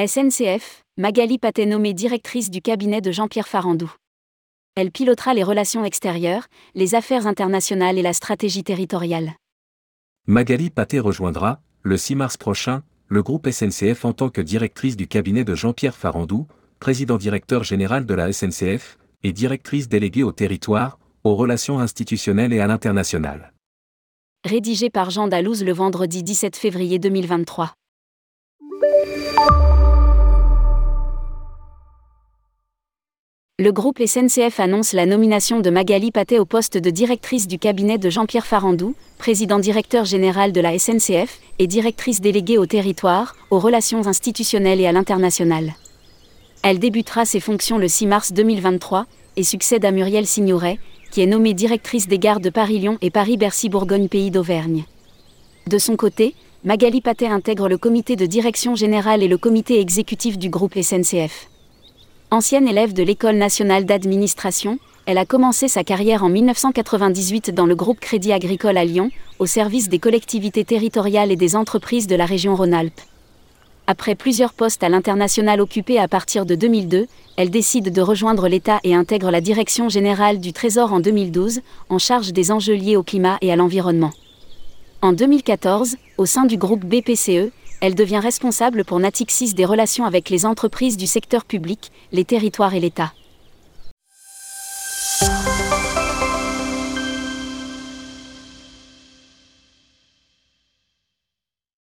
SNCF, Magali Paté nommée directrice du cabinet de Jean-Pierre Farandou. Elle pilotera les relations extérieures, les affaires internationales et la stratégie territoriale. Magali Paté rejoindra, le 6 mars prochain, le groupe SNCF en tant que directrice du cabinet de Jean-Pierre Farandou, président-directeur général de la SNCF, et directrice déléguée au territoire, aux relations institutionnelles et à l'international. Rédigé par Jean Dalouse le vendredi 17 février 2023. Le groupe SNCF annonce la nomination de Magali Paté au poste de directrice du cabinet de Jean-Pierre Farandou, président-directeur général de la SNCF et directrice déléguée au territoire, aux relations institutionnelles et à l'international. Elle débutera ses fonctions le 6 mars 2023 et succède à Muriel Signoret, qui est nommée directrice des gares de Paris-Lyon et Paris-Bercy-Bourgogne-Pays d'Auvergne. De son côté, Magali Paté intègre le comité de direction générale et le comité exécutif du groupe SNCF. Ancienne élève de l'École nationale d'administration, elle a commencé sa carrière en 1998 dans le groupe Crédit Agricole à Lyon, au service des collectivités territoriales et des entreprises de la région Rhône-Alpes. Après plusieurs postes à l'international occupés à partir de 2002, elle décide de rejoindre l'État et intègre la Direction générale du Trésor en 2012, en charge des enjeux liés au climat et à l'environnement. En 2014, au sein du groupe BPCE, elle devient responsable pour Natixis des relations avec les entreprises du secteur public, les territoires et l'État.